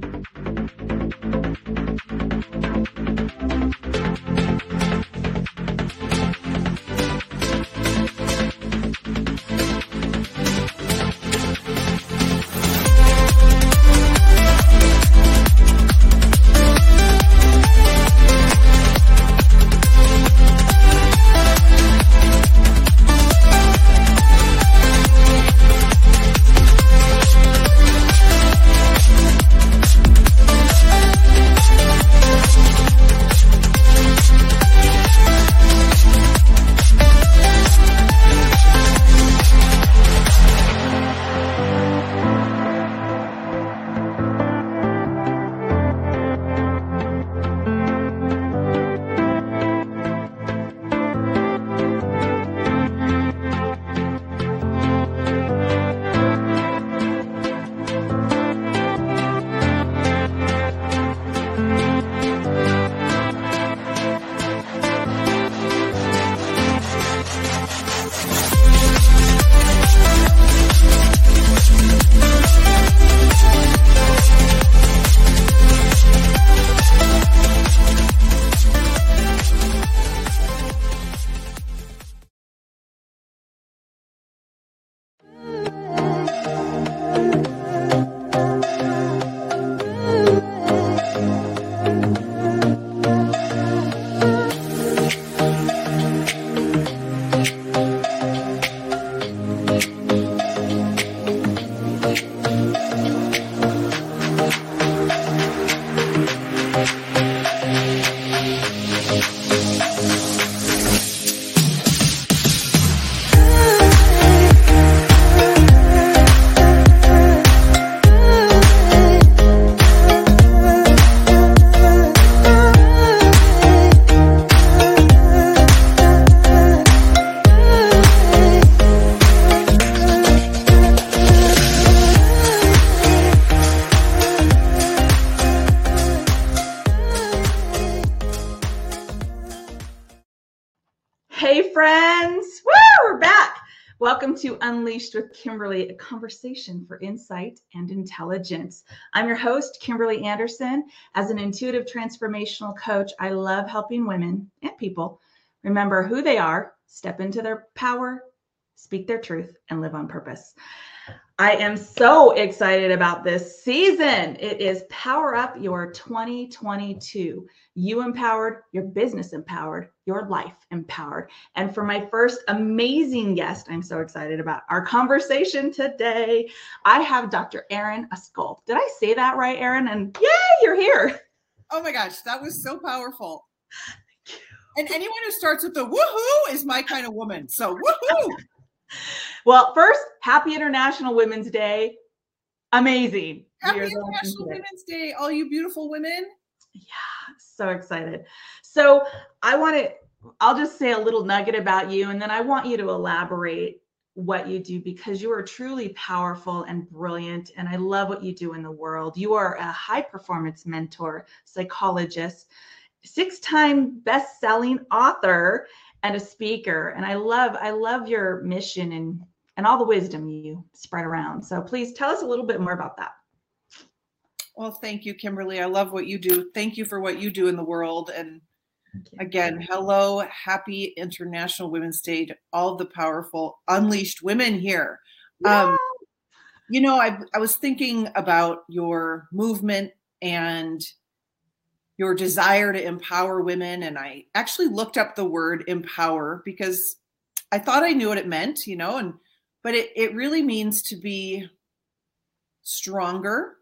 to Unleashed with Kimberly, a conversation for insight and intelligence. I'm your host, Kimberly Anderson. As an intuitive transformational coach, I love helping women and people remember who they are, step into their power, speak their truth, and live on purpose. I am so excited about this season. It is Power Up Your 2022. You empowered, your business empowered, your life empowered. And for my first amazing guest, I'm so excited about our conversation today. I have Dr. Aaron Askell. Did I say that right, Aaron? And yay, you're here. Oh my gosh, that was so powerful. And anyone who starts with the woohoo is my kind of woman. So woohoo. well, first, happy International Women's Day. Amazing. Happy International Women's Day, all you beautiful women. Yeah, so excited. So I want to, I'll just say a little nugget about you, and then I want you to elaborate what you do because you are truly powerful and brilliant. And I love what you do in the world. You are a high performance mentor, psychologist, six time best selling author, and a speaker. And I love, I love your mission and and all the wisdom you spread around. So please tell us a little bit more about that. Well, thank you, Kimberly. I love what you do. Thank you for what you do in the world. And again, hello, happy International Women's Day to all the powerful, unleashed women here. Yeah. Um, you know, I, I was thinking about your movement and your desire to empower women. And I actually looked up the word empower because I thought I knew what it meant, you know, and but it, it really means to be stronger,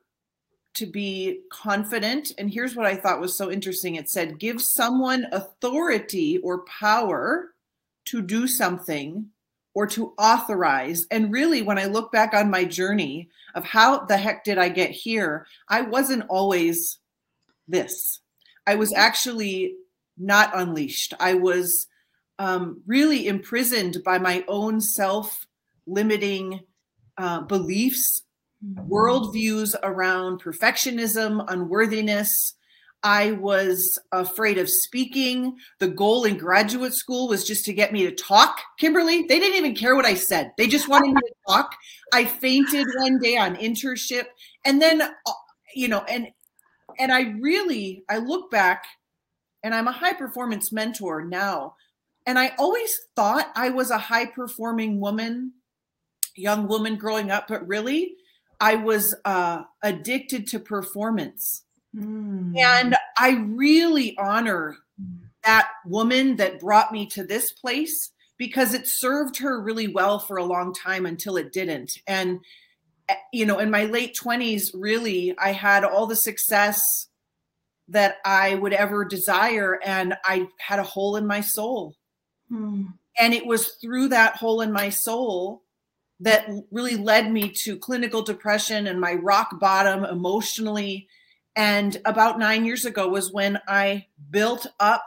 to be confident. And here's what I thought was so interesting it said, give someone authority or power to do something or to authorize. And really, when I look back on my journey of how the heck did I get here, I wasn't always this. I was actually not unleashed. I was um, really imprisoned by my own self limiting uh, beliefs, mm-hmm. worldviews around perfectionism, unworthiness. I was afraid of speaking. The goal in graduate school was just to get me to talk. Kimberly, they didn't even care what I said. They just wanted me to talk. I fainted one day on internship. And then uh, you know, and and I really I look back and I'm a high performance mentor now. And I always thought I was a high performing woman, young woman growing up, but really I was uh, addicted to performance. Mm. And I really honor that woman that brought me to this place because it served her really well for a long time until it didn't. And, eh, you know, in my late 20s, really, I had all the success that I would ever desire. And I had a hole in my soul. Hmm. And it was through that hole in my soul that really led me to clinical depression and my rock bottom emotionally. And about nine years ago was when I built up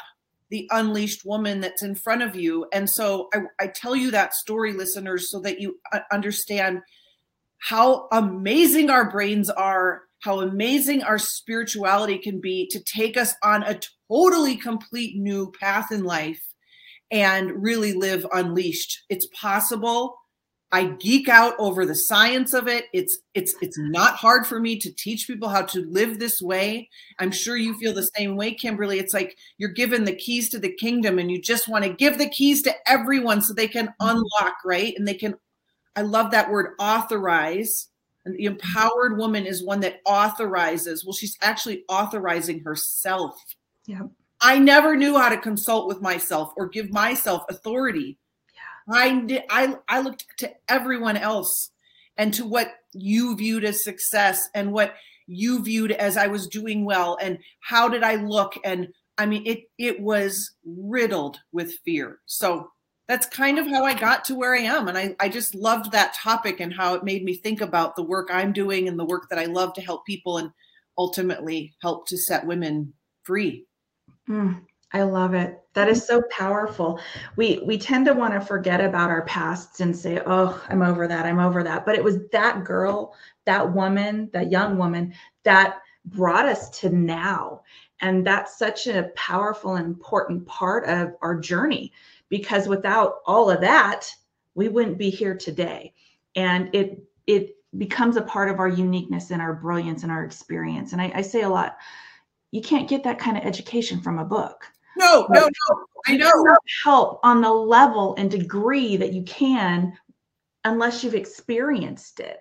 the unleashed woman that's in front of you. And so I, I tell you that story, listeners, so that you understand how amazing our brains are, how amazing our spirituality can be to take us on a totally complete new path in life and really live unleashed. It's possible. I geek out over the science of it. It's it's it's not hard for me to teach people how to live this way. I'm sure you feel the same way, Kimberly. It's like you're given the keys to the kingdom and you just want to give the keys to everyone so they can mm-hmm. unlock, right? And they can I love that word authorize. And the empowered woman is one that authorizes. Well, she's actually authorizing herself. Yeah. I never knew how to consult with myself or give myself authority I I I looked to everyone else and to what you viewed as success and what you viewed as I was doing well and how did I look and I mean it it was riddled with fear. So that's kind of how I got to where I am and I I just loved that topic and how it made me think about the work I'm doing and the work that I love to help people and ultimately help to set women free. Mm. I love it. That is so powerful. We we tend to want to forget about our pasts and say, "Oh, I'm over that. I'm over that." But it was that girl, that woman, that young woman that brought us to now. And that's such a powerful and important part of our journey because without all of that, we wouldn't be here today. And it it becomes a part of our uniqueness and our brilliance and our experience. And I, I say a lot, you can't get that kind of education from a book no, no, no. I know. Help on the level and degree that you can unless you've experienced it.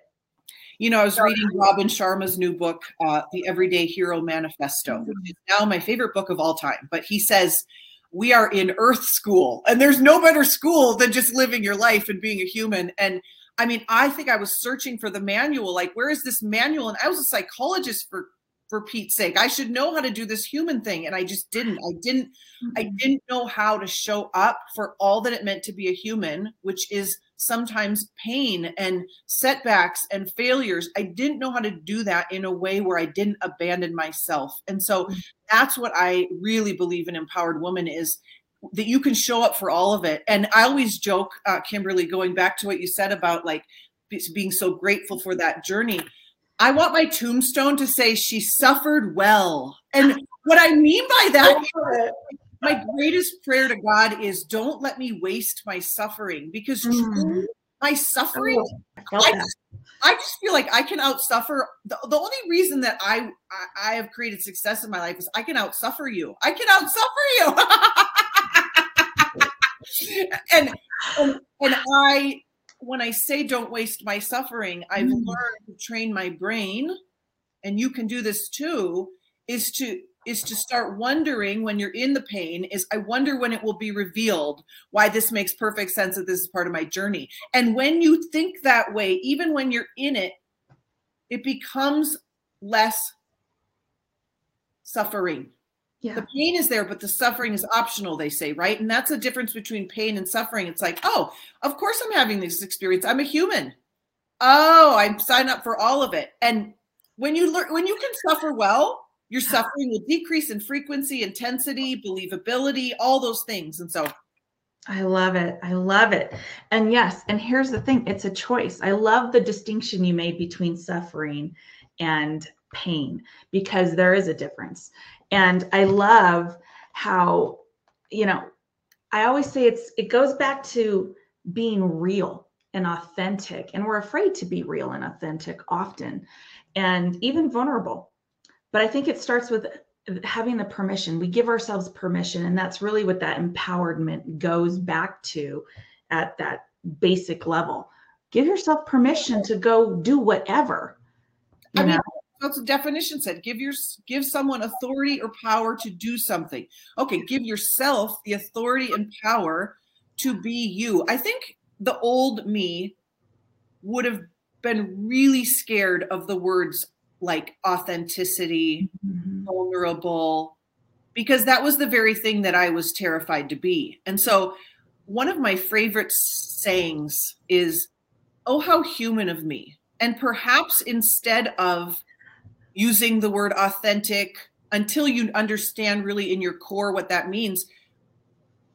You know, I was reading Robin Sharma's new book, uh, The Everyday Hero Manifesto, which is now my favorite book of all time. But he says, we are in earth school and there's no better school than just living your life and being a human. And I mean, I think I was searching for the manual, like, where is this manual? And I was a psychologist for for Pete's sake. I should know how to do this human thing. And I just didn't. I didn't, I mm-hmm. didn't know how to show up for all that it meant to be a human, which is sometimes pain and setbacks and failures. I didn't know how to do that in a way where I didn't abandon myself. And so mm-hmm. that's what I really believe in empowered woman is that you can show up for all of it. And I always joke, uh, Kimberly, going back to what you said about like being so grateful for that journey I want my tombstone to say she suffered well. And what I mean by that, my greatest prayer to God is don't let me waste my suffering because mm. my suffering, oh, I, just, I, just, feel like I can outsuffer. The, the only reason that I, I, I have created success in my life is I can outsuffer you. I can outsuffer you. and, and and I when I say don't waste my suffering, I've mm. learned to train my brain, and you can do this too, is to is to start wondering when you're in the pain is I wonder when it will be revealed why this makes perfect sense that this is part of my journey. And when you think that way, even when you're in it, it becomes less suffering. Yeah. The pain is there, but the suffering is optional, they say, right? And that's the difference between pain and suffering. It's like, oh, of course I'm having this experience. I'm a human. Oh, I'm signed up for all of it. And when you learn when you can suffer well, your suffering will decrease in frequency, intensity, believability, all those things. And so I love it. I love it. And yes, and here's the thing it's a choice. I love the distinction you made between suffering and pain because there is a difference. And I love how, you know, I always say it's it goes back to being real and authentic. And we're afraid to be real and authentic often and even vulnerable. but I think it starts with having the permission. We give ourselves permission, and that's really what that empowerment goes back to at that basic level. Give yourself permission to go do whatever. I mean, that's the definition said. Give your give someone authority or power to do something. Okay, give yourself the authority and power to be you. I think the old me would have been really scared of the words like authenticity, mm-hmm. vulnerable, because that was the very thing that I was terrified to be. And so, one of my favorite sayings is, Oh, how human of me. And perhaps instead of using the word authentic until you understand really in your core what that means,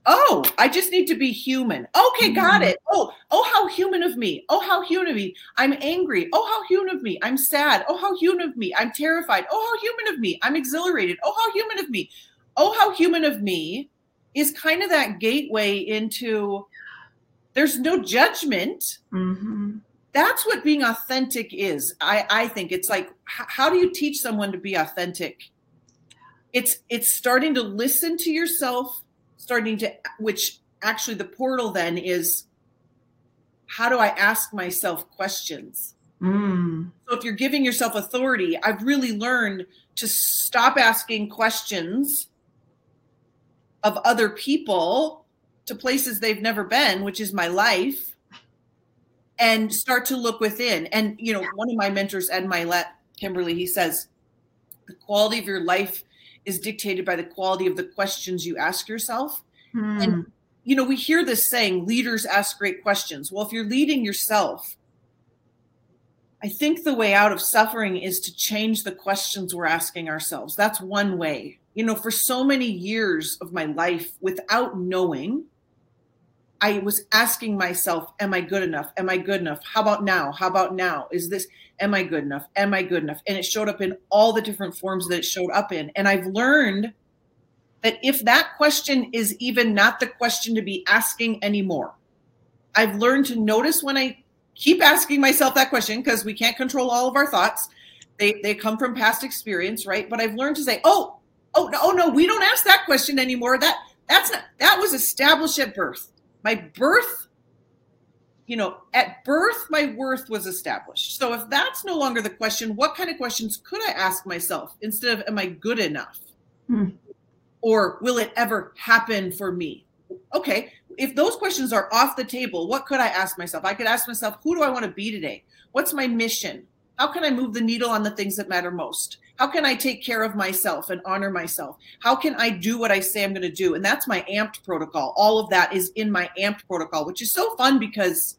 Oh, I just need to be human. Okay, got mm-hmm. it. Oh, oh, how human of me. Oh, how human of me. I'm angry. Oh, how human of me. I'm sad. Oh, how human of me. I'm terrified. Oh, how human of me. I'm exhilarated. Oh, how human of me. Oh, how human of me is kind of that gateway into there's no judgment. Mm-hmm. That's what being authentic is. I, I think it's like, how do you teach someone to be authentic? It's it's starting to listen to yourself starting to which actually the portal then is how do I ask myself questions? Mm. So if you're giving yourself authority, I've really learned to stop asking questions of other people to places they've never been, which is my life, and start to look within. And you know, one of my mentors, Ed Mylett, Kimberly, he says, the quality of your life is dictated by the quality of the questions you ask yourself. Hmm. And you know, we hear this saying, leaders ask great questions. Well, if you're leading yourself, I think the way out of suffering is to change the questions we're asking ourselves. That's one way. You know, for so many years of my life without knowing, I was asking myself, Am I good enough? Am I good enough? How about now? How about now? Is this, am I good enough? Am I good enough? And it showed up in all the different forms that it showed up in. And I've learned that if that question is even not the question to be asking anymore, I've learned to notice when I keep asking myself that question because we can't control all of our thoughts. They, they come from past experience, right? But I've learned to say, oh, oh, no, oh, no, we don't ask that question anymore. That that's not that was established at birth my birth you know at birth my worth was established. So if that's no longer the question what kind of questions could i ask myself instead of am i good enough? Hmm. or will it ever happen for me? Okay if those questions are off the table what could i ask myself? I could ask myself who do i want to be today? What's my mission? How can i move the needle on the things that matter most how can I take care of myself and honor myself? How can I do what I say I'm going to do? And that's my amped protocol. All of that is in my amped protocol, which is so fun because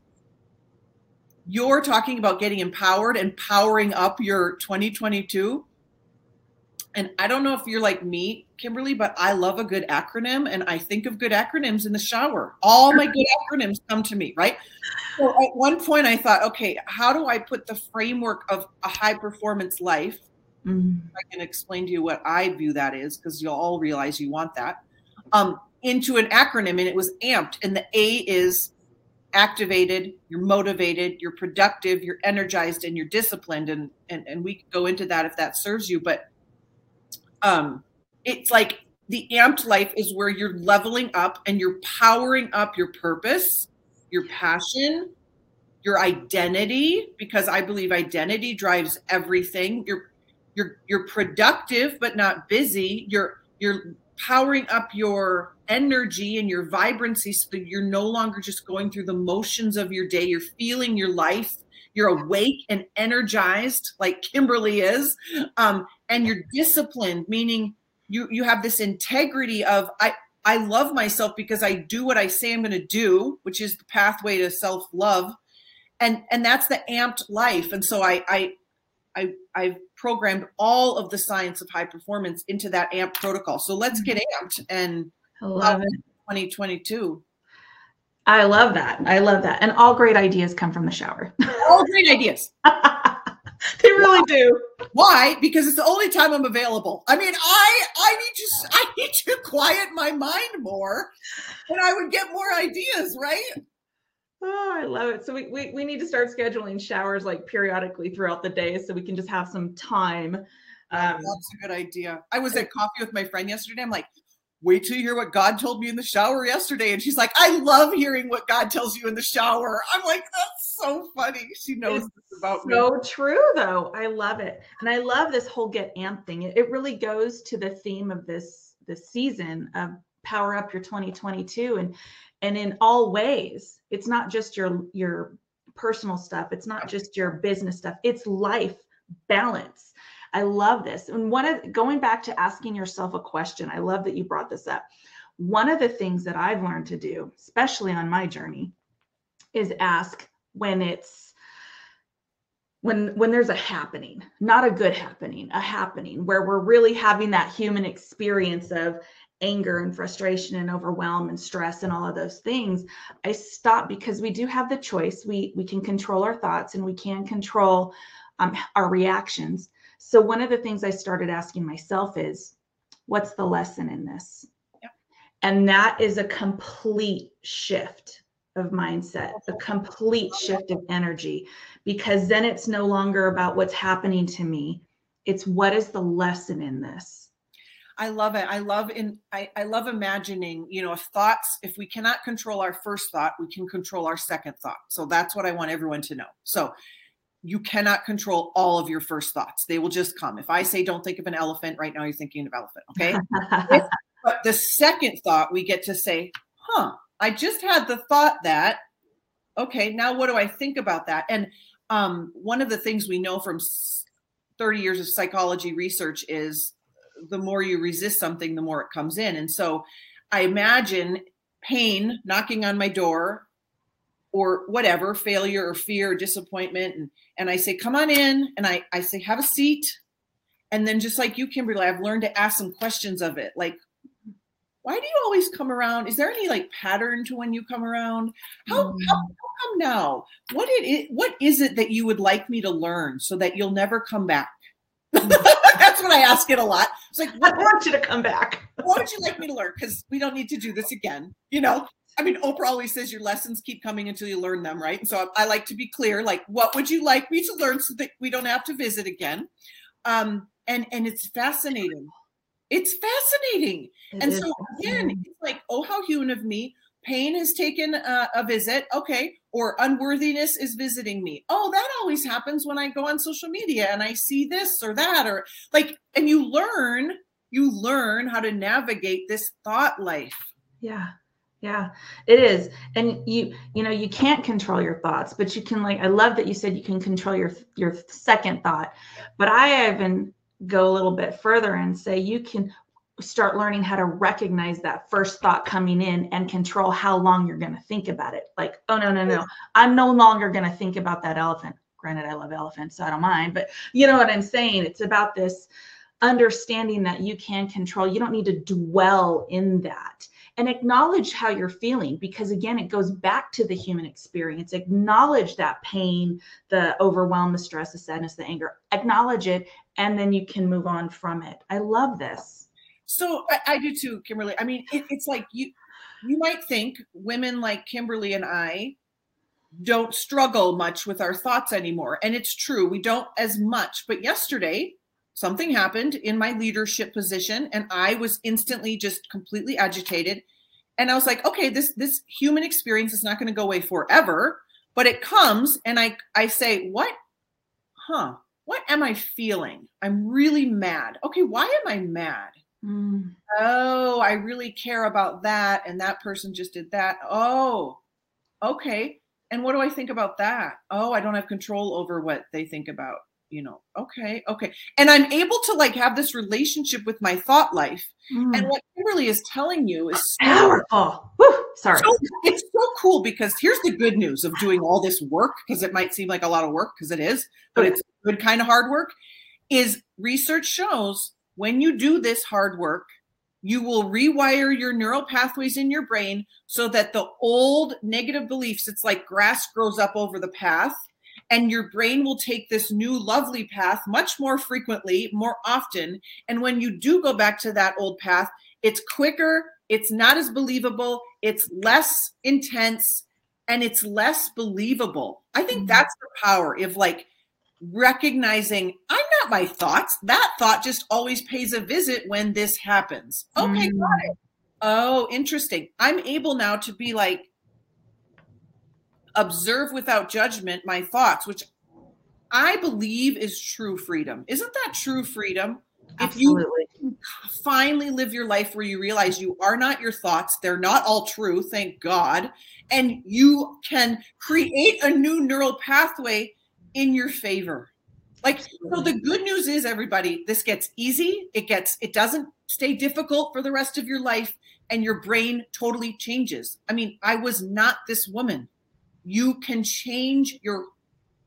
you're talking about getting empowered and powering up your 2022. And I don't know if you're like me, Kimberly, but I love a good acronym and I think of good acronyms in the shower. All my good acronyms come to me, right? So at one point I thought, okay, how do I put the framework of a high performance life Mm-hmm. I can explain to you what I view that is because you'll all realize you want that. Um, into an acronym, and it was AMPed, and the A is activated, you're motivated, you're productive, you're energized, and you're disciplined. And and and we go into that if that serves you, but um, it's like the amped life is where you're leveling up and you're powering up your purpose, your passion, your identity, because I believe identity drives everything. You're you're you're productive but not busy. You're you're powering up your energy and your vibrancy so that you're no longer just going through the motions of your day. You're feeling your life. You're awake and energized like kimberly is um, and you're disciplined meaning you you have this integrity of i i love myself because i do what i say i'm going to do which is the pathway to self love and and that's the amped life. And so i i I, I've programmed all of the science of high performance into that AMP protocol. So let's get mm-hmm. amped and I love it. 2022. I love that. I love that. And all great ideas come from the shower. all great ideas. they really Why? do. Why? Because it's the only time I'm available. I mean, I I need to I need to quiet my mind more, and I would get more ideas, right? Oh, I love it. So we, we, we need to start scheduling showers like periodically throughout the day so we can just have some time Um, That's a good idea. I was at coffee with my friend yesterday. I'm like, wait till you hear what God told me in the shower yesterday. And she's like, I love hearing what God tells you in the shower. I'm like, that's so funny. She knows about so me. So true, though. I love it. And I love this whole get amped thing. It, it really goes to the theme of this this season of power up your 2022 and and in all ways it's not just your your personal stuff. It's not just your business stuff. It's life balance. I love this. And one of going back to asking yourself a question i love that you brought this up. One of the things that i've learned to do especially on my journey is ask when it's when when there's a happening not a good happening a happening where we're really having that human experience of anger and frustration and overwhelm and stress and all of those things i stop because we do have the choice. We we can control our thoughts and we can control um, our reactions. So one of the things i started asking myself is what's the lesson in this? And that is a complete shift of mindset a complete shift of energy because then it's no longer about what's happening to me. It's what is the lesson in this I love it. I love in I, I love imagining, you know, if thoughts, if we cannot control our first thought, we can control our second thought. So that's what I want everyone to know. So you cannot control all of your first thoughts. They will just come. If I say don't think of an elephant, right now you're thinking of elephant. Okay. but the second thought we get to say, huh, I just had the thought that, okay, now what do I think about that? And um, one of the things we know from 30 years of psychology research is the more you resist something, the more it comes in. And so I imagine pain knocking on my door or whatever, failure or fear or disappointment. And, and I say, come on in. And I, I say, have a seat. And then just like you, Kimberly, I've learned to ask some questions of it. Like, why do you always come around? Is there any like pattern to when you come around? How, mm. how, how come now? What it what is it that you would like me to learn so that you'll never come back? That's what I ask it a lot. It's like, what, I want you to come back. what would you like me to learn? Because we don't need to do this again. You know, I mean, Oprah always says your lessons keep coming until you learn them, right? And so I, I like to be clear, like, what would you like me to learn so that we don't have to visit again? Um, and and it's fascinating. It's fascinating. It and so again, it's like, oh, how human of me pain has taken a, a, visit okay or unworthiness is visiting me. Oh that always happens when i go on social media and i see this or that or like and you learn you learn how to navigate this thought life. Yeah yeah it is. And you you know you can't control your thoughts but you can like i love that you said you can control your your second thought but i even go a little bit further and say you can start learning how to recognize that first thought coming in and control how long you're going to think about it. Like, oh, no, no, no, I'm no longer going to think about that elephant. Granted, I love elephants, so I don't mind, but you know what I'm saying? It's about this understanding that you can control. You don't need to dwell in that and acknowledge how you're feeling because again it goes back to the human experience acknowledge that pain the overwhelm the stress the sadness the anger acknowledge it and then you can move on from it i love this so I, I do too, Kimberly. I mean, it, it's like you you might think women like Kimberly and I don't struggle much with our thoughts anymore. And it's true, we don't as much. But yesterday, something happened in my leadership position, and I was instantly just completely agitated. And I was like, okay, this this human experience is not going to go away forever, but it comes, and I I say, what? Huh? What am I feeling? I'm really mad. Okay, why am I mad? Mm. Oh, I really care about that. And that person just did that. Oh, okay. And what do I think about that? Oh, I don't have control over what they think about, you know. Okay, okay. And I'm able to like have this relationship with my thought life. Mm. And what Kimberly is telling you is so, powerful. Woo, sorry. So, it's so cool because here's the good news of doing all this work, because it might seem like a lot of work, because it is, but it's good kind of hard work. Is research shows when you do this hard work, you will rewire your neural pathways in your brain so that the old negative beliefs, it's like grass grows up over the path, and your brain will take this new lovely path much more frequently, more often. And when you do go back to that old path, it's quicker, it's not as believable, it's less intense, and it's less believable. I think mm-hmm. that's the power of like recognizing I'm not my thoughts. That thought just always pays a visit when this happens. Okay, mm. got it. Oh, interesting. I'm able now to be like, observe without judgment my thoughts, which I believe is true freedom. Isn't that true freedom? Absolutely. If you finally live your life where you realize you are not your thoughts, they're not all true, thank God, and you can create a new neural pathway in your favor. Like, so the good news is, everybody, this gets easy. It gets, it doesn't stay difficult for the rest of your life, and your brain totally changes. I mean, I was not this woman. You can change your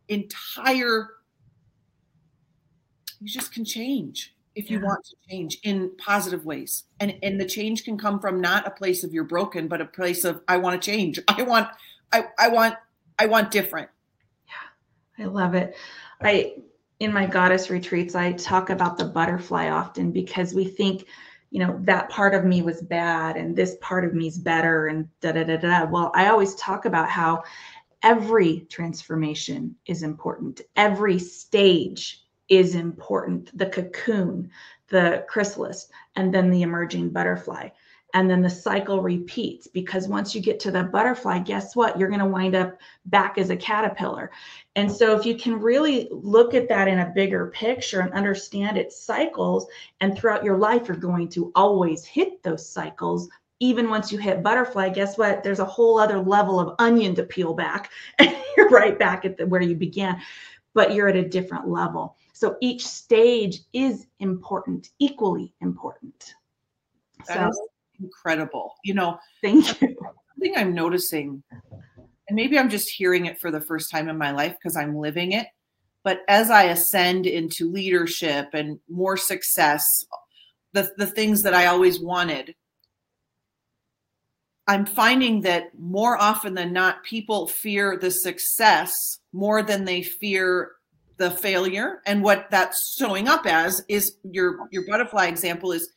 entire, you just can change if you yeah. want to change in positive ways and and the change can come from not a place of you're broken but a place of i want to change i want i i want i want different yeah i love it i in my goddess retreats, I talk about the butterfly often because we think, you know, that part of me was bad and this part of me is better and da da da da. Well, I always talk about how every transformation is important, every stage is important. The cocoon, the chrysalis, and then the emerging butterfly and then the cycle repeats because once you get to the butterfly guess what? You're going to wind up back as a caterpillar. And so if you can really look at that in a bigger picture and understand its cycles and throughout your life you're going to always hit those cycles even once you hit butterfly guess what? There's a whole other level of onion to peel back and you're right back at the, where you began but you're at a different level. So each stage is important equally important. That so incredible. You know, thank you. Something I'm noticing, and maybe I'm just hearing it for the first time in my life because I'm living it. But as I ascend into leadership and more success, the, the things that I always wanted, I'm finding that more often than not, people fear the success more than they fear the failure. And what that's showing up as is your your butterfly example is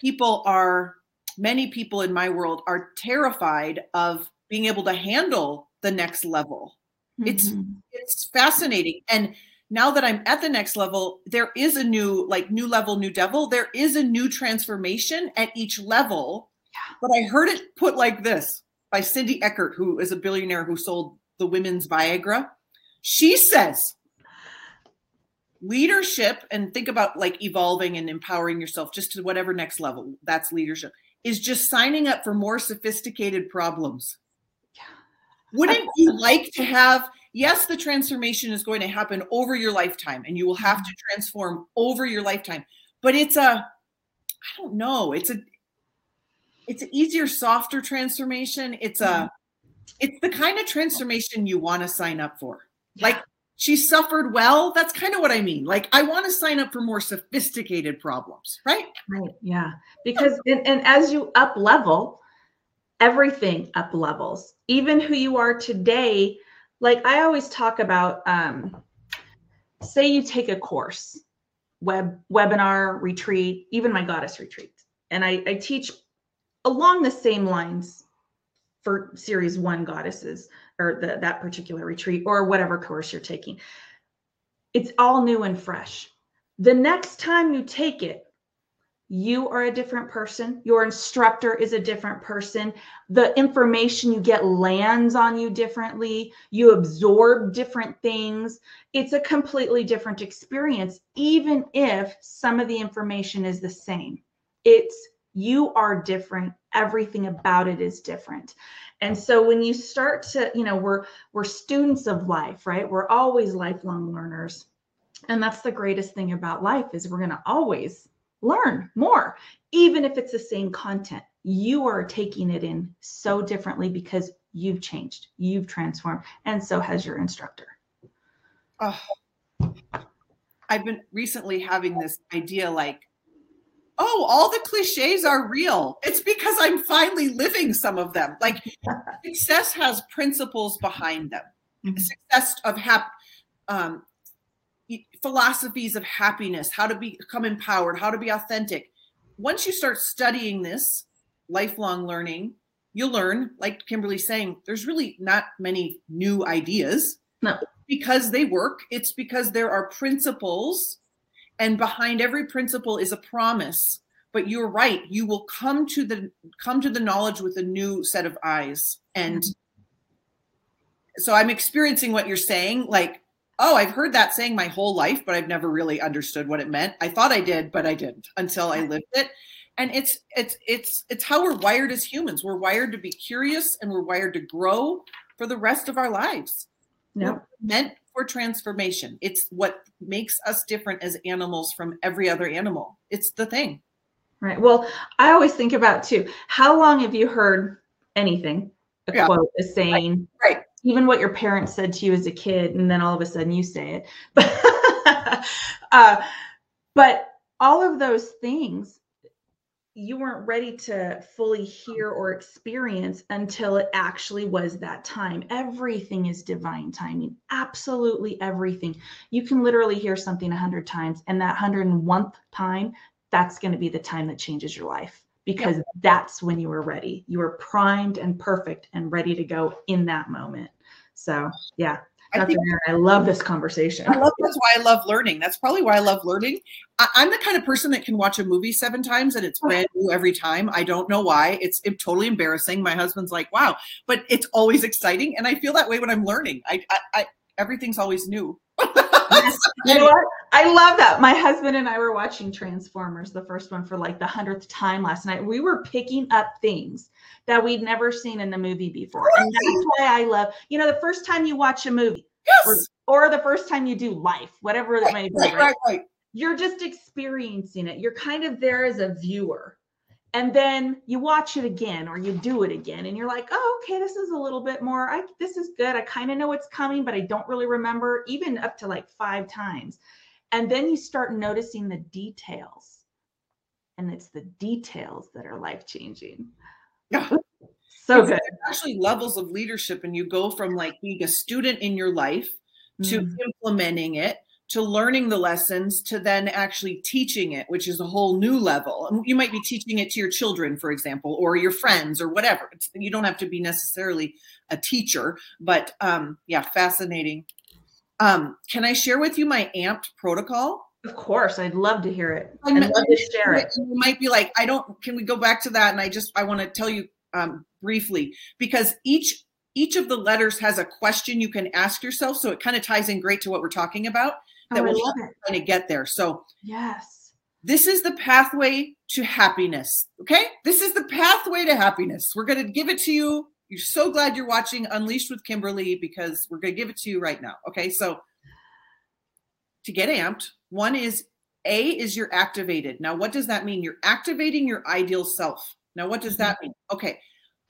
people are many people in my world are terrified of being able to handle the next level. Mm-hmm. It's it's fascinating. And now that I'm at the next level, there is a new like new level, new devil. There is a new transformation at each level. Yeah. But I heard it put like this by Cindy Eckert, who is a billionaire who sold the women's Viagra. She says leadership and think about like evolving and empowering yourself just to whatever next level that's leadership is just signing up for more sophisticated problems. Yeah. Wouldn't you like to have, yes, the transformation is going to happen over your lifetime and you will have to mm-hmm. transform over your lifetime, but it's a, I don't know, it's a, it's an easier, softer transformation. It's a, mm-hmm. it's the kind of transformation you want to sign up for. Like she suffered well. That's kind of what I mean. Like I want to sign up for more sophisticated problems, right? Right. Yeah. Because and, and as you up level, everything up levels. Even who you are today. Like I always talk about um, say you take a course, web webinar, retreat, even my goddess retreat. And I, I teach along the same lines for series one goddesses or the, that particular retreat or whatever course you're taking. It's all new and fresh. The next time you take it, you are a different person. Your instructor is a different person. The information you get lands on you differently. You absorb different things. It's a completely different experience, even if some of the information is the same. It's you are different. Everything about it is different. And so when you start to, you know, we're we're students of life, right? We're always lifelong learners. And that's the greatest thing about life is we're going to always learn more even if it's the same content. You are taking it in so differently because you've changed, you've transformed, and so has your instructor. Oh, I've been recently having this idea like oh, all the cliches are real. It's because I'm finally living some of them. Like success has principles behind them. Mm-hmm. Success of hap- um, philosophies of happiness, how to become empowered, how to be authentic. Once you start studying this, lifelong learning, you'll learn, like Kimberly's saying, there's really not many new ideas. No. Because they work. It's because there are principles and behind every principle is a promise. But you're right you will come to the come to the knowledge with a new set of eyes. And mm-hmm. so i'm experiencing what you're saying like oh i've heard that saying my whole life but i've never really understood what it meant. I thought i did but i didn't until i lived it. And it's it's it's it's how we're wired as humans. We're wired to be curious and we're wired to grow for the rest of our lives. No we're meant for transformation. It's what makes us different as animals from every other animal. It's the thing. Right. Well i always think about too how long have you heard anything? A Yeah. quote a saying? Right, right. even what your parents said to you as a kid and then all of a sudden you say it. But uh, but all of those things you weren't ready to fully hear or experience until it actually was that time. Everything is divine timing. Absolutely everything. You can literally hear something a hundred times and that hundred and one time that's going to be the time that changes your life because that's when you were ready. You were primed and perfect and ready to go in that moment. So yeah I think I love this conversation. I love that's why I love learning. That's probably why I love learning. I, I'm the kind of person that can watch a movie seven times and it's oh. brand new every time. I don't know why. It's, it's totally embarrassing. My husband's like, "Wow," but it's always exciting, and I feel that way when I'm learning. I, I, I everything's always new. You know what? I love that. My husband and I were watching Transformers, the first one, for like the hundredth time last night. We were picking up things that we'd never seen in the movie before. And that's why I love, you know, the first time you watch a movie Yes. or the first time you do life, whatever it may be, Right, right? right, right. you're just experiencing it. You're kind of there as a viewer. And then you watch it again or you do it again and you're like, oh, okay, this is a little bit more. I this is good. I kind of know what's coming, but I don't really remember, even up to like five times. And then you start noticing the details. And it's the details that are life changing. Yeah. So It's good. Actually, levels of leadership, and you go from like being a student in your life to Mhm. implementing it to learning the lessons to then actually teaching it which is a whole new level And you might be teaching it to your children for example or your friends or whatever it's, you don't have to be necessarily a teacher but um, yeah fascinating um, can i share with you my amped protocol Of course. I'd love to hear it. I'd love to share it. you might be like i don't can we go back to that and i just i want to tell you um, briefly because each each of the letters has a question you can ask yourself so it kind of ties in great to what we're talking about Oh, that I will kind of get there. So Yes. this is the pathway to happiness okay? This is the pathway to happiness. We're going to give it to you. You're so glad you're watching unleashed with kimberly because we're going to give it to you right now okay? So to get amped one is a is you're activated. Now what does that mean? You're activating your ideal self. Now what does that mm-hmm. mean? Okay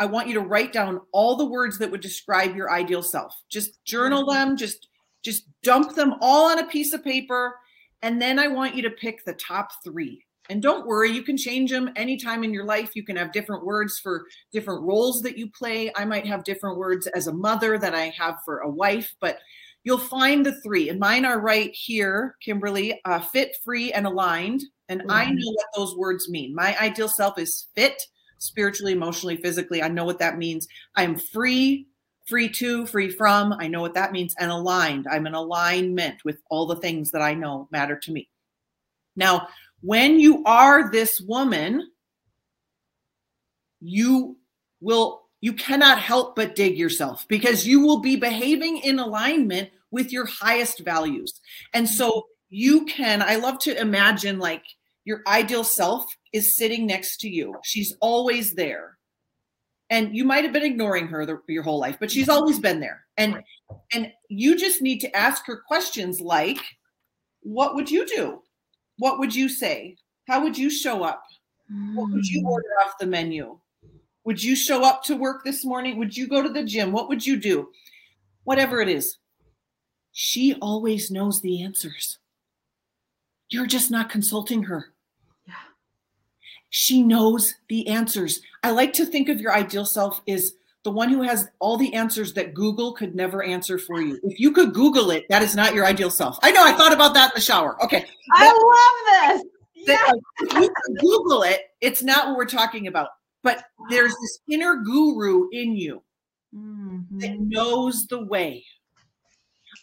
i want you to write down all the words that would describe your ideal self. Just mm-hmm. journal them just just dump them all on a piece of paper and then i want you to pick the top three. And don't worry you can change them anytime in your life. You can have different words for different roles that you play. I might have different words as a mother than i have for a wife but you'll find the three. And mine are right here kimberly uh, fit free and aligned. And i Mhm. know what those words mean. My ideal self is fit spiritually emotionally physically. I know what that means. I'm free free to free from. I know what that means. And aligned. I'm in alignment with all the things that i know matter to me. Now when you are this woman you will you cannot help but dig yourself because you will be behaving in alignment with your highest values. And so you can i love to imagine like your ideal self is sitting next to you. She's always there and you might have been ignoring her the, your whole life but she's always been there. And Right. and you just need to ask her questions like what would you do? What would you say? How would you show up? What would you Mm. order off the menu? Would you show up to work this morning? Would you go to the gym? What would you do? Whatever it is. She always knows the answers. You're just not consulting her. She knows the answers. I like to think of your ideal self as the one who has all the answers that Google could never answer for you. If you could Google it, that is not your ideal self. I know, I thought about that in the shower. Okay. I love this. That, Yes. you could Google it, it's not what we're talking about. But there's this inner guru in you that Mhm. knows the way.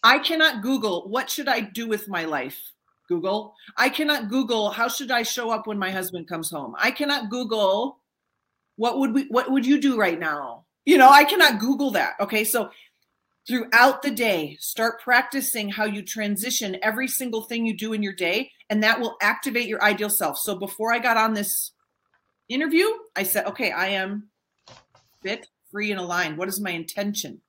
I cannot Google what should I do with my life. Google. I cannot Google how should I show up when my husband comes home. I cannot Google what would we what would you do right now? You know, I cannot Google that. Okay. So throughout the day, start practicing how you transition every single thing you do in your day, and that will activate your ideal self. So before I got on this interview, I said, okay, I am fit, free, and aligned. What is my intention?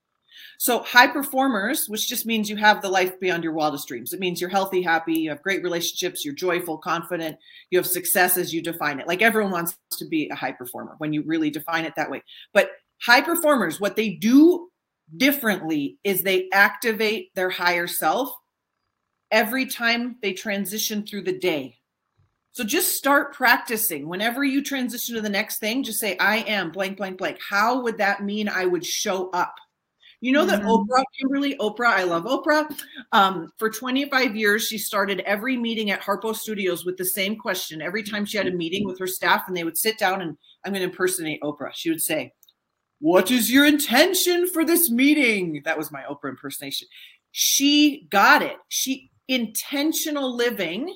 So, high performers, which just means you have the life beyond your wildest dreams. It means you're healthy, happy, you have great relationships, you're joyful, confident, you have success as you define it. Like everyone wants to be a high performer when you really define it that way. But high performers, what they do differently is they activate their higher self every time they transition through the day. So just start practicing. Whenever you transition to the next thing, just say, I am blank, blank, blank. How would that mean I would show up? You know that mm-hmm. Oprah, Kimberly, Oprah, I love Oprah. Um, for 25 years, she started every meeting at Harpo Studios with the same question. Every time she had a meeting with her staff and they would sit down and I'm going to impersonate Oprah, she would say, What is your intention for this meeting? That was my Oprah impersonation. She got it. She intentional living.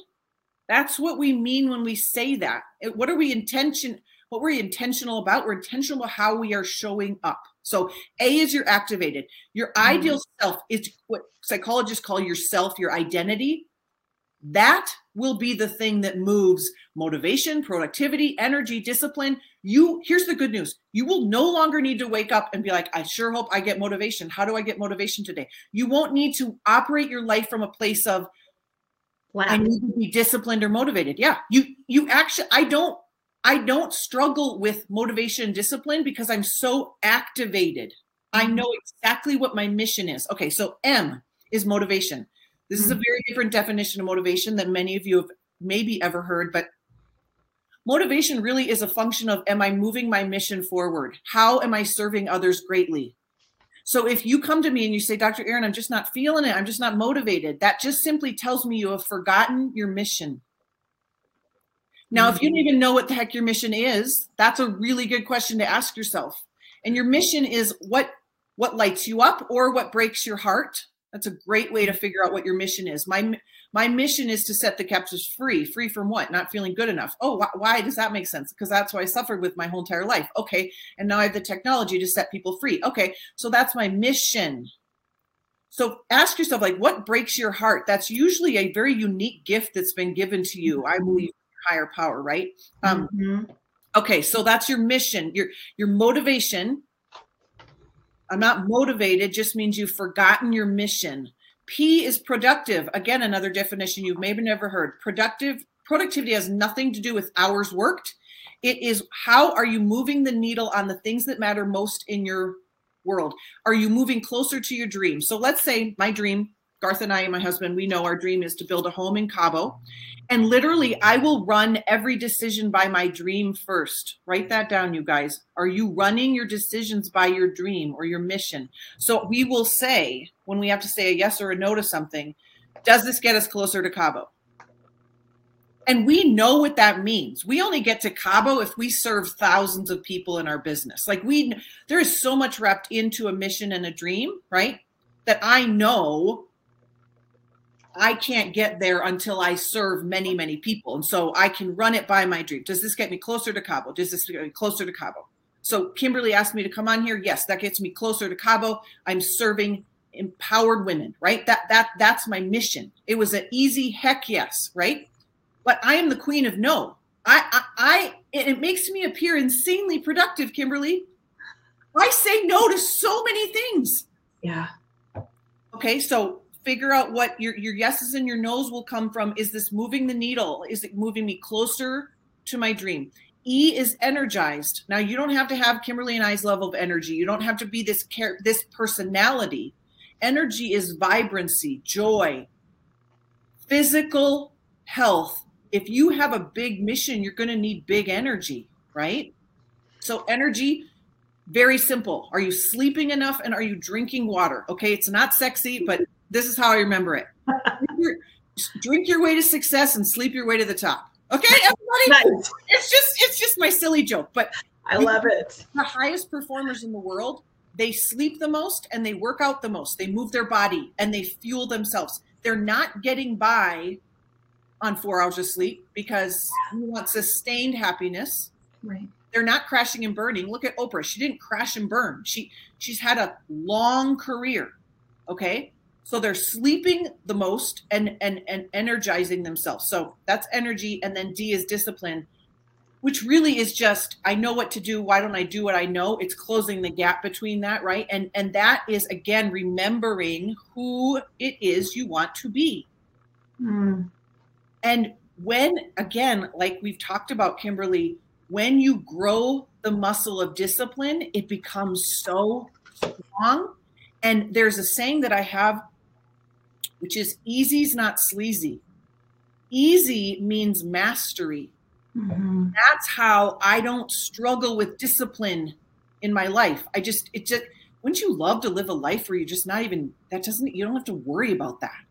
That's what we mean when we say that. What are we intention? What we're intentional about? We're intentional about how we are showing up. So A is your activated. Your mm-hmm. ideal self is what psychologists call yourself, your identity. That will be the thing that moves motivation, productivity, energy, discipline. You here's the good news. You will no longer need to wake up and be like, I sure hope I get motivation. How do I get motivation today? You won't need to operate your life from a place of wow. I need to be disciplined or motivated. Yeah. You you actually I don't I don't struggle with motivation and discipline because I'm so activated. I mm-hmm. know exactly what my mission is. Okay, so M is motivation. This is a mm-hmm. very different definition of motivation than many of you have maybe ever heard, but motivation really is a function of am I moving my mission forward? How am I serving others greatly? So if you come to me and you say, Dr. Erin, I'm just not feeling it, I'm just not motivated, that just simply tells me you have forgotten your mission. Now, if you don't mm-hmm. even know what the heck your mission is, that's a really good question to ask yourself. And your mission is what what lights you up or what breaks your heart. That's a great way to figure out what your mission is. My my mission is to set the captives free. Free from what? Not feeling good enough. Oh, wh- why does that make sense? Because that's what I suffered with my whole entire life. Okay, and now I have the technology to set people free. Okay, so that's my mission. So ask yourself, like, what breaks your heart? That's usually a very unique gift that's been given to you. I believe higher power, right? Um, mm-hmm. Okay, so that's your mission, your your motivation. I'm not motivated just means you've forgotten your mission. P is productive. Again, another definition you've maybe never heard. Productive productivity has nothing to do with hours worked. It is how are you moving the needle on the things that matter most in your world? Are you moving closer to your dream? So let's say my dream, Garth and I and my husband, we know our dream is to build a home in Cabo. And literally, I will run every decision by my dream first. Write that down, you guys. Are you running your decisions by your dream or your mission? So we will say, when we have to say a yes or a no to something, does this get us closer to Cabo? And we know what that means. We only get to Cabo if we serve thousands of people in our business. Like we, there is so much wrapped into a mission and a dream, right? That I know I can't get there until I serve many, many people. And so I can run it by my dream. Does this get me closer to Cabo? Does this get me closer to Cabo? So Kimberly asked me to come on here. Yes, that gets me closer to Cabo. I'm serving empowered women, right? That that that's my mission. It was an easy heck yes, right? But I am the queen of no. I I, I it makes me appear insanely productive, Kimberly. I say no to so many things. Yeah. Okay, so figure out what your your yeses and your nos will come from. Is this moving the needle? Is it moving me closer to my dream? E is energized. Now you don't have to have kimberly and i's level of energy. You don't have to be this care this personality. Energy is vibrancy joy physical health. If you have a big mission you're going to need big energy right? So energy very simple. Are you sleeping enough and are you drinking water? Okay it's not sexy but this is how I remember it. drink, your, drink your way to success and sleep your way to the top. Okay, everybody. Nice. It's just it's just my silly joke, but I love it. The highest performers in the world, they sleep the most and they work out the most. They move their body and they fuel themselves. They're not getting by on four hours of sleep because we want sustained happiness. Right. They're not crashing and burning. Look at Oprah. She didn't crash and burn. She she's had a long career. Okay. So they're sleeping the most and and and energizing themselves. So that's energy. And then D is discipline, which really is just I know what to do. Why don't I do what I know? It's closing the gap between that, right? And and that is again remembering who it is you want to be. Mm. And when, again, like we've talked about, Kimberly, when you grow the muscle of discipline, it becomes so strong. And there's a saying that I have, which is easy's not sleazy. Easy means mastery. Mm-hmm. That's how I don't struggle with discipline in my life. I just, it just, wouldn't you love to live a life where you're just not even, that doesn't, you don't have to worry about that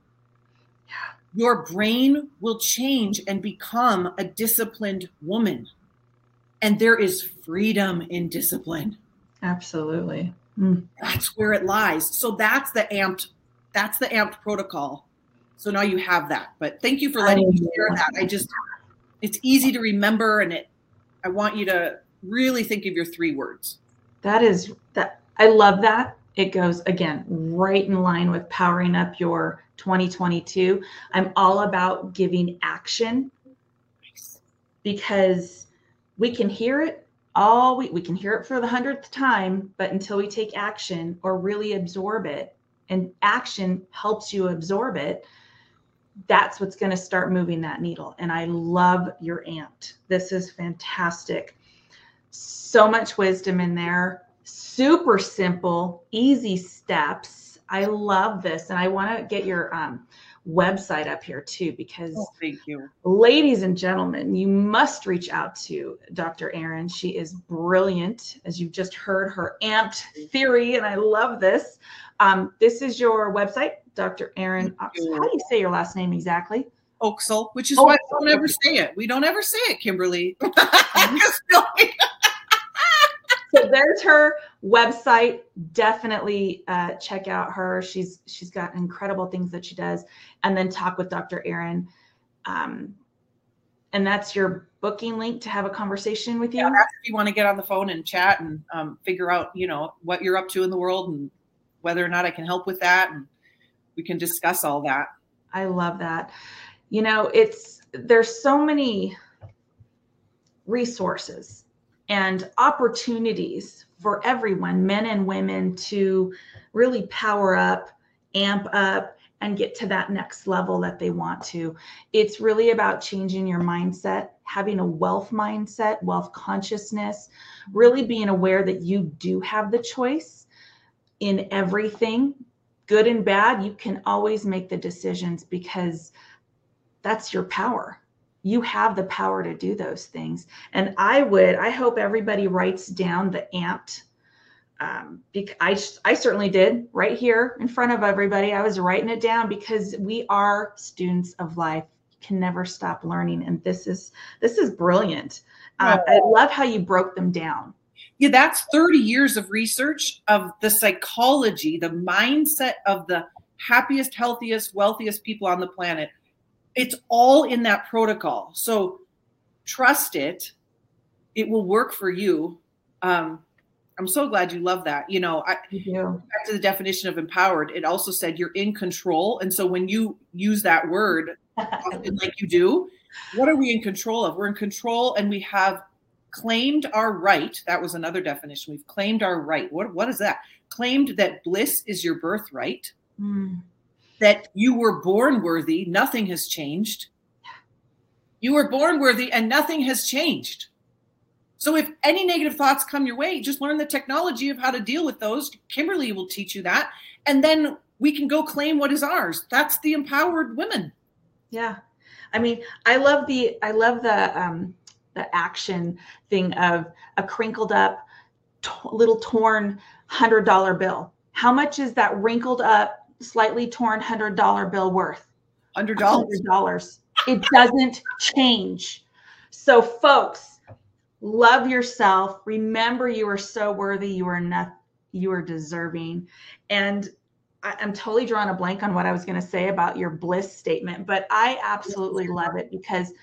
Yeah. your brain will change and become a disciplined woman. And there is freedom in discipline. Absolutely. Mm. That's where it lies. So that's the amped, that's the amped protocol. So now you have that. But thank you for letting me share that. I just it's easy to remember and it I want you to really think of your three words. That is that I love that. It goes again right in line with powering up your 2022. I'm all about giving action because we can hear it all we, we can hear it for the hundredth time, but until we take action or really absorb it, and action helps you absorb it, that's what's going to start moving that needle. And I love your amped. This is fantastic. So much wisdom in there, super simple, easy steps I love this, and I want to get your um, website up here too because oh, thank you, ladies and gentlemen, you must reach out to Dr. Erin. She is brilliant, as you've just heard her amped theory, and I love this. Um, this is your website, Dr. Erin. How do you say your last name exactly? Oksol, which is why we don't ever say it. We don't ever say it, Kimberly. so there's her website. Definitely uh, check out her. She's she's got incredible things that she does. And then talk with Dr. Erin. Um, and that's your booking link to have a conversation with you. Yeah, if you want to get on the phone and chat and um, figure out, you know, what you're up to in the world and whether or not I can help with that, and we can discuss all that. I love that. You know, it's there's so many resources and opportunities for everyone, men and women, to really power up, amp up, and get to that next level that they want to. It's really about changing your mindset, having a wealth mindset, wealth consciousness, really being aware that you do have the choice in everything, good and bad. You can always make the decisions because that's your power you have the power to do those things. And I would, I hope everybody writes down the amped. Um, because I, I certainly did right here in front of everybody. I was writing it down because we are students of life. You can never stop learning, and this is this is brilliant. Uh, I love how you broke them down. Yeah, that's 30 years of research of the psychology, the mindset of the happiest, healthiest, wealthiest people on the planet it's all in that protocol. So trust it. It will work for you. Um, I'm so glad you love that. You know, I, back to the definition of empowered, it also said you're in control. And so when you use that word often like you do, what are we in control of? We're in control and we have claimed our right. That was another definition. We've claimed our right. What, what is that? Claimed that bliss is your birthright. Mm that you were born worthy, nothing has changed. You were born worthy and nothing has changed. So if any negative thoughts come your way, just learn the technology of how to deal with those. Kimberly will teach you that. And then we can go claim what is ours. That's the empowered women. Yeah. I mean, I love the I love the um the action thing of a crinkled up little torn $100 bill. How much is that wrinkled up slightly torn hundred dollar bill worth? Hundred dollars. It doesn't change. So, folks, love yourself. Remember, you are so worthy. You are enough. You are deserving. And I, am totally drawing a blank on what I was going to say about your bliss statement, but I absolutely love it because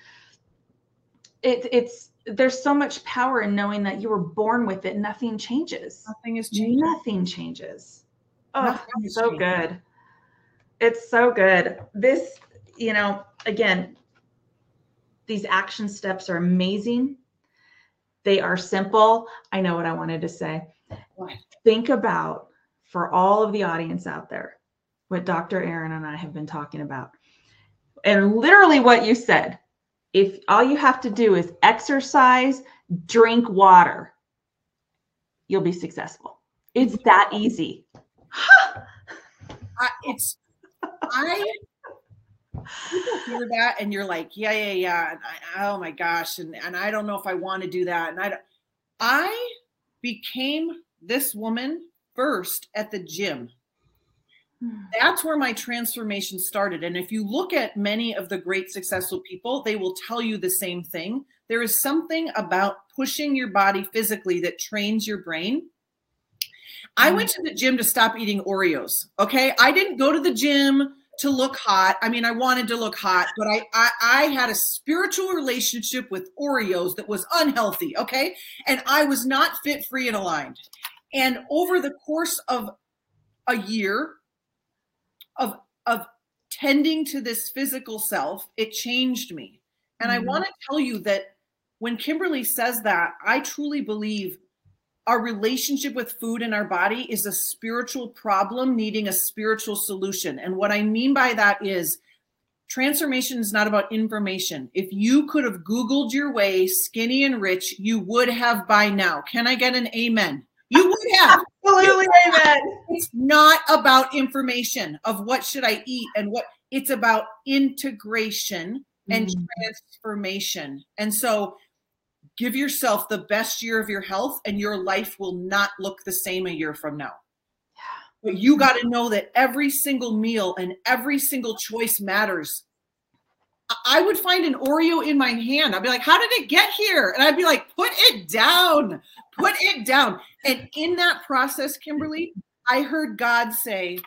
it, it's there's so much power in knowing that you were born with it. Nothing changes. Nothing is changing. Nothing changes. Oh, Nothing so changing. good. It's so good. This, you know, again, these action steps are amazing. They are simple. I know what I wanted to say. Think about for all of the audience out there what Dr. Erin and I have been talking about. And literally what you said if all you have to do is exercise, drink water, you'll be successful. It's that easy. It's I people hear that and you're like, yeah, yeah, yeah. I, oh my gosh, and and I don't know if I want to do that. And I I became this woman first at the gym. Hmm. That's where my transformation started. And if you look at many of the great successful people, they will tell you the same thing. There is something about pushing your body physically that trains your brain. I hmm. went to the gym to stop eating Oreos. Okay. I didn't go to the gym to look hot. I mean, I wanted to look hot, but I, I, I had a spiritual relationship with Oreos that was unhealthy. Okay. And I was not fit, free, and aligned. And over the course of a year of, of tending to this physical self, it changed me. And mm-hmm. I want to tell you that when Kimberly says that, I truly believe our relationship with food and our body is a spiritual problem needing a spiritual solution. And what I mean by that is transformation is not about information. If you could have Googled your way skinny and rich, you would have by now. Can I get an amen? You would have. Absolutely, amen. It's not about information of what should I eat and what it's about integration and mm. transformation. And so give yourself the best year of your health and your life will not look the same a year from now. But you got to know that every single meal and every single choice matters. I would find an Oreo in my hand. I'd be like, how did it get here? And I'd be like, put it down, put it down. And in that process, Kimberly, I heard God say,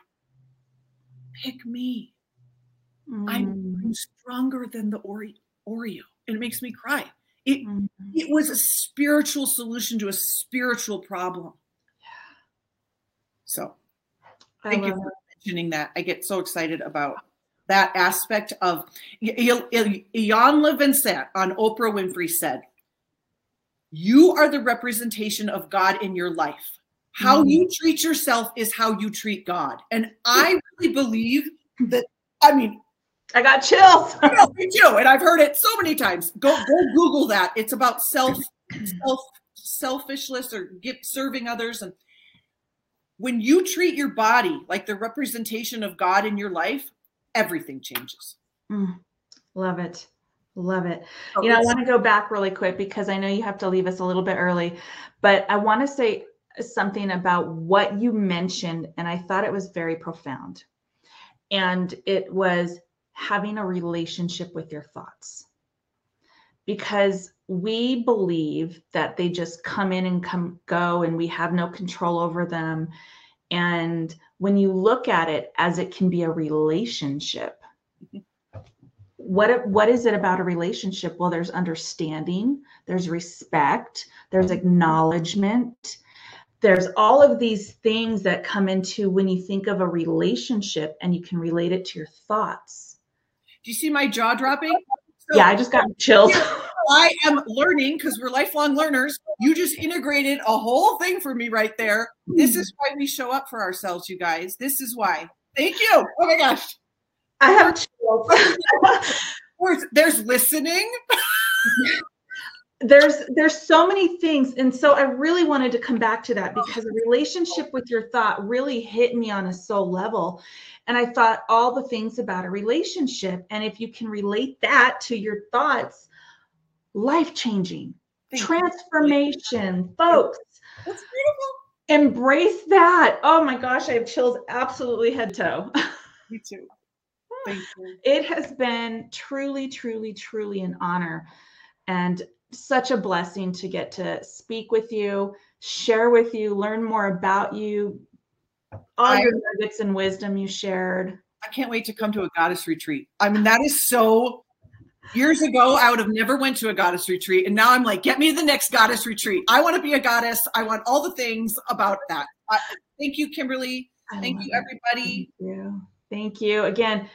pick me. Mm. I'm stronger than the Oreo. And it makes me cry. It, mm. it was a spiritual solution to a spiritual problem. So thank you for mentioning that. I get so excited about that aspect of Iyanla Vanzant on Oprah Winfrey said, you are the representation of God in your life. How mm-hmm. you treat yourself is how you treat God. And I really believe that, I mean, I got chills. me too. And I've heard it so many times. Go go Google that. It's about self, self, selfishness or give, serving others. And when you treat your body like the representation of God in your life, everything changes. Mm, love it. Love it. Oh, you know, I want to go back really quick because I know you have to leave us a little bit early, but I want to say something about what you mentioned, and I thought it was very profound. And it was having a relationship with your thoughts. Because we believe that they just come in and come go, and we have no control over them. And when you look at it as it can be a relationship, mm-hmm. What what is it about a relationship? Well there's understanding there's respect there's acknowledgement. There's all of these things that come into when you think of a relationship and you can relate it to your thoughts. Do you see my jaw dropping? So, yeah i just got chills. I am learning because we're lifelong learners. You just integrated a whole thing for me right there. This is why we show up for ourselves you guys. This is why. Thank you. Oh my gosh I have chills. there's, there's listening. there's there's so many things and so i really wanted to come back to that oh. because a relationship with your thought really hit me on a soul level and i thought all the things about a relationship and if you can relate that to your thoughts life changing transformation folks. That's beautiful. Embrace that. Oh my gosh i have chills absolutely head to toe. Me too it has been truly, truly, truly an honor and such a blessing to get to speak with you, share with you, learn more about you. all I, your nuggets and wisdom you shared. I can't wait to come to a goddess retreat. I mean, that is so years ago i would have never went to a goddess retreat and now i'm like get me the next goddess retreat. I want to be a goddess. I want all the things about that. Uh, thank you kimberly. Thank you everybody. Thank you. Thank you. Again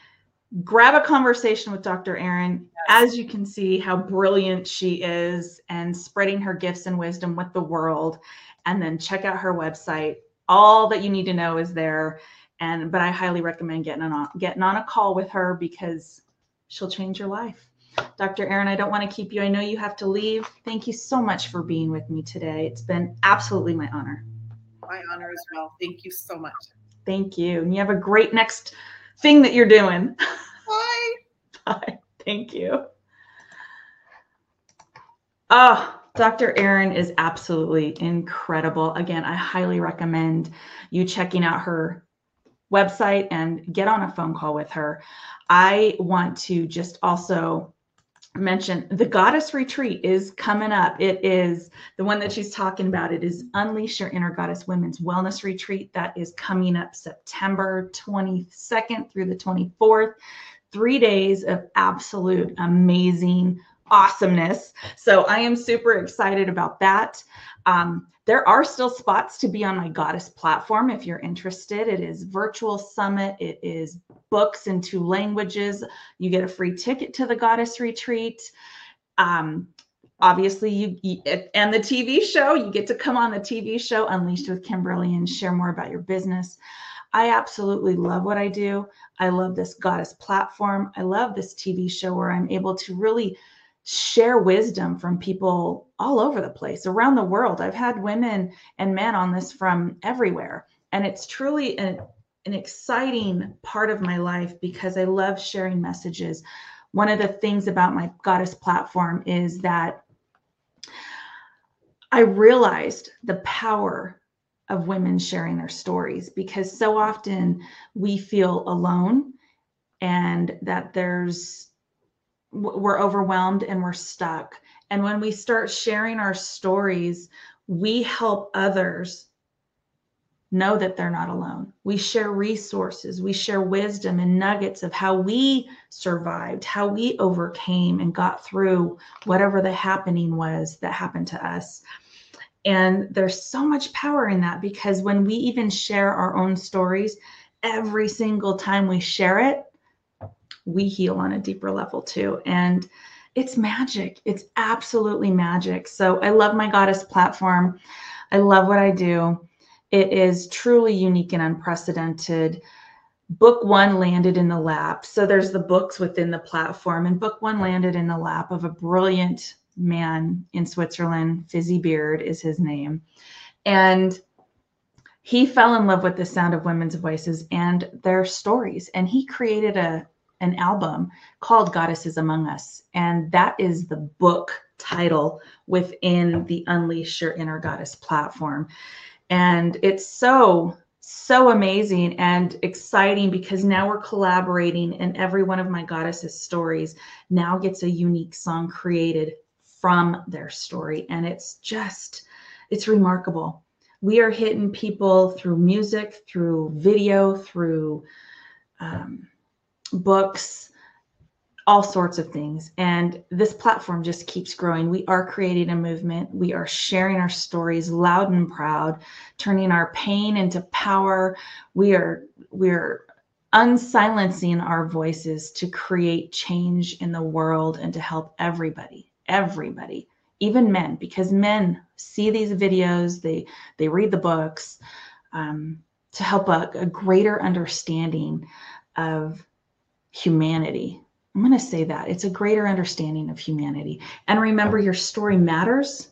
grab a conversation with dr erin yes. as you can see how brilliant she is and spreading her gifts and wisdom with the world and then check out her website all that you need to know is there and but i highly recommend getting on getting on a call with her because she'll change your life Dr. Erin, I don't want to keep you. I know you have to leave. Thank you so much for being with me today. It's been absolutely my honor. My honor as well. Thank you so much. Thank you. And you have a great next thing that you're doing. Bye. Bye. Thank you. Ah, oh, Dr. Erin is absolutely incredible. Again, I highly recommend you checking out her website and get on a phone call with her. I want to just also mention the goddess retreat is coming up. It is the one that she's talking about it is unleash your inner goddess women's wellness retreat that is coming up september 22nd through the 24th three days of absolute amazing awesomeness. So i am super excited about that um, there are still spots to be on my goddess platform if you're interested. It is virtual summit. It is books in two languages. You get a free ticket to the goddess retreat. Um, obviously you, and the TV show, you get to come on the TV show Unleashed with Kimberly and share more about your business. I absolutely love what I do. I love this goddess platform. I love this TV show where I'm able to really share wisdom from people all over the place around the world. I've had women and men on this from everywhere. And it's truly an, an exciting part of my life because I love sharing messages. One of the things about my goddess platform is that I realized the power of women sharing their stories because so often we feel alone and that there's we're overwhelmed and we're stuck. And when we start sharing our stories, we help others know that they're not alone. We share resources, we share wisdom and nuggets of how we survived, how we overcame and got through whatever the happening was that happened to us. And there's so much power in that because when we even share our own stories, every single time we share it, we heal on a deeper level too. And it's magic. It's absolutely magic. So I love my goddess platform. I love what I do. It is truly unique and unprecedented. Book one landed in the lap. So there's the books within the platform, and book one landed in the lap of a brilliant man in Switzerland. Fizzy Beard is his name. And he fell in love with the sound of women's voices and their stories. And he created a an album called Goddesses Among Us. And that is the book title within the Unleash Your Inner Goddess platform. And it's so, so amazing and exciting because now we're collaborating, and every one of my goddesses' stories now gets a unique song created from their story. And it's just, it's remarkable. We are hitting people through music, through video, through um, books, all sorts of things. And this platform just keeps growing. We are creating a movement. We are sharing our stories loud and proud, turning our pain into power. We are we're unsilencing our voices to create change in the world and to help everybody, everybody, even men, because men see these videos, they they read the books um, to help a, a greater understanding of humanity. I'm going to say that it's a greater understanding of humanity. And remember, your story matters.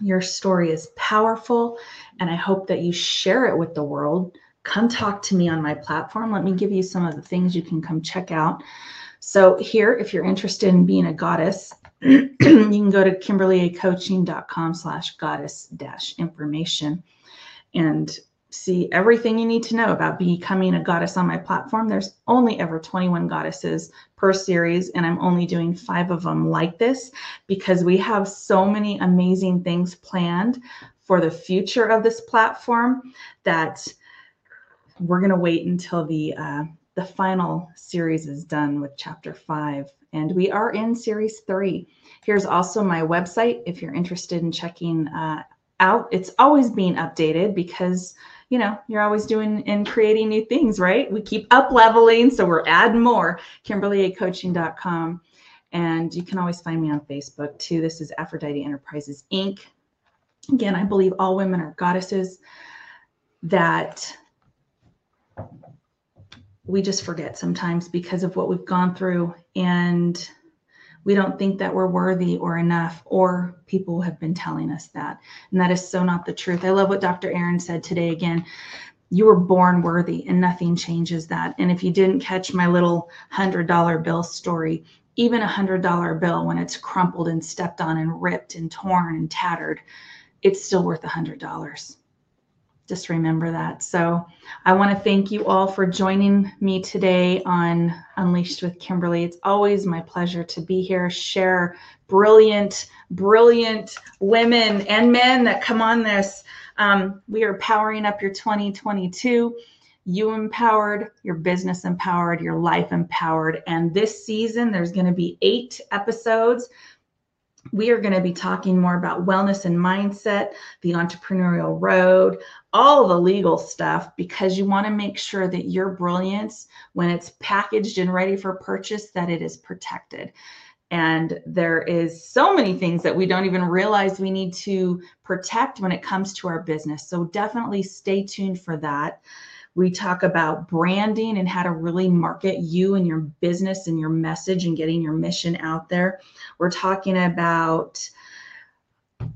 Your story is powerful. And I hope that you share it with the world. Come talk to me on my platform. Let me give you some of the things you can come check out. So, here, if you're interested in being a goddess, you can go to kimberlyacoaching.com slash goddess dash information. And see everything you need to know about becoming a goddess on my platform. There's only ever 21 goddesses per series, and I'm only doing five of them like this because we have so many amazing things planned for the future of this platform that we're going to wait until the uh, the final series is done with chapter five, and we are in series three. Here's also my website if you're interested in checking uh, out. It's always being updated because you know you're always doing and creating new things, right? We keep up leveling, so we're adding more. KimberlyACoaching.com. And you can always find me on Facebook too. This is Aphrodite Enterprises Inc. Again, I believe all women are goddesses that we just forget sometimes because of what we've gone through and we don't think that we're worthy or enough or people have been telling us that. And that is so not the truth. I love what dr erin said today again. You were born worthy and nothing changes that. And if you didn't catch my little hundred dollar bill story even a hundred dollar bill when it's crumpled and stepped on and ripped and torn and tattered it's still worth a hundred dollars just remember that. So I want to thank you all for joining me today on Unleashed with Kimberly. It's always my pleasure to be here, share brilliant, brilliant women and men that come on this. Um, we are powering up your 2022 you empowered, your business empowered, your life empowered. And this season, there's going to be eight episodes we are going to be talking more about wellness and mindset, the entrepreneurial road, all the legal stuff, because you want to make sure that your brilliance, when it's packaged and ready for purchase, that it is protected. And there is so many things that we don't even realize we need to protect when it comes to our business. So definitely stay tuned for that. We talk about branding and how to really market you and your business and your message and getting your mission out there. We're talking about,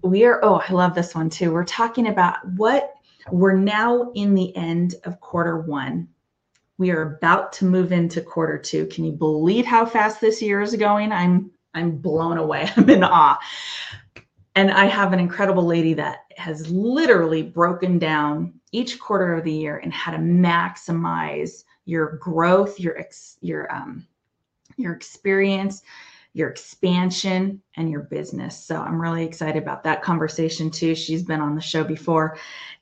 we are, oh, I love this one too. We're talking about what we're now in the end of quarter one. We are about to move into quarter two. Can you believe how fast this year is going? I'm I'm blown away. I'm in awe. And I have an incredible lady that has literally broken down each quarter of the year and how to maximize your growth, your ex, your um, your experience, your expansion, and your business. So I'm really excited about that conversation too. She's been on the show before.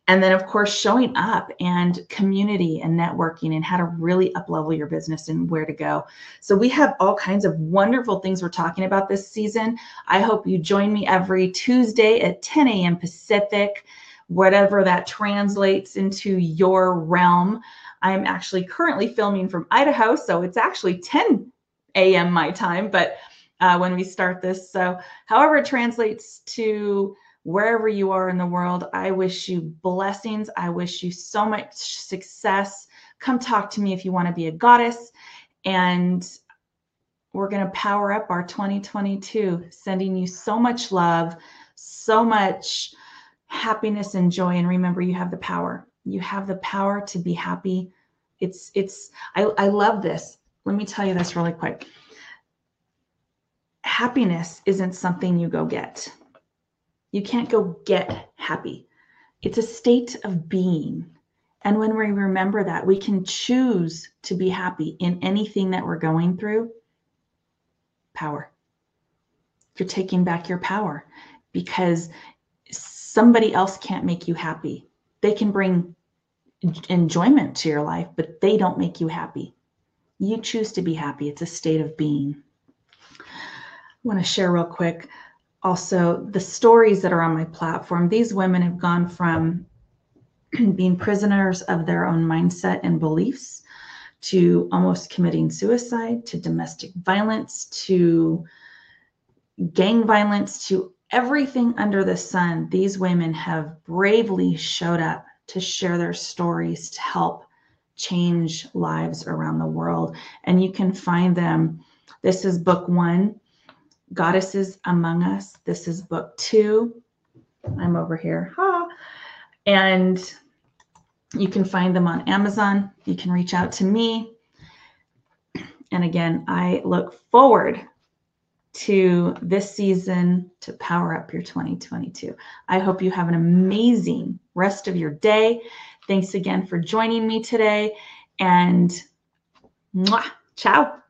And then, of course, showing up and community and networking and how to really uplevel your business and where to go. So, we have all kinds of wonderful things we're talking about this season. I hope you join me every Tuesday at 10 a.m. Pacific whatever that translates into your realm. I'm actually currently filming from Idaho, so it's actually 10 a.m. my time, but uh, when we start this. So, however, it translates to wherever you are in the world, I wish you blessings. I wish you so much success. Come talk to me if you want to be a goddess. And we're going to power up our 2022, sending you so much love, so much happiness and joy and remember you have the power. You have the power to be happy. It's it's i, I love this. Let me tell you this really quick. Happiness isn't something you go get. You can't go get happy. It's a state of being. And when we remember that we can choose to be happy in anything that we're going through. Power. You're taking back your power because somebody else can't make you happy. They can bring enjoyment to your life, but they don't make you happy. You choose to be happy. It's a state of being. I want to share real quick also the stories that are on my platform. These women have gone from being prisoners of their own mindset and beliefs to almost committing suicide to domestic violence to gang violence to everything under the sun, these women have bravely showed up to share their stories to help change lives around the world. And you can find them. This is book one, Goddesses Among Us. This is book two. I'm over here. Ha. And you can find them on Amazon. You can reach out to me. And again, I look forward to this season to power up your 2022. I hope you have an amazing rest of your day. Thanks again for joining me today and mwah, ciao.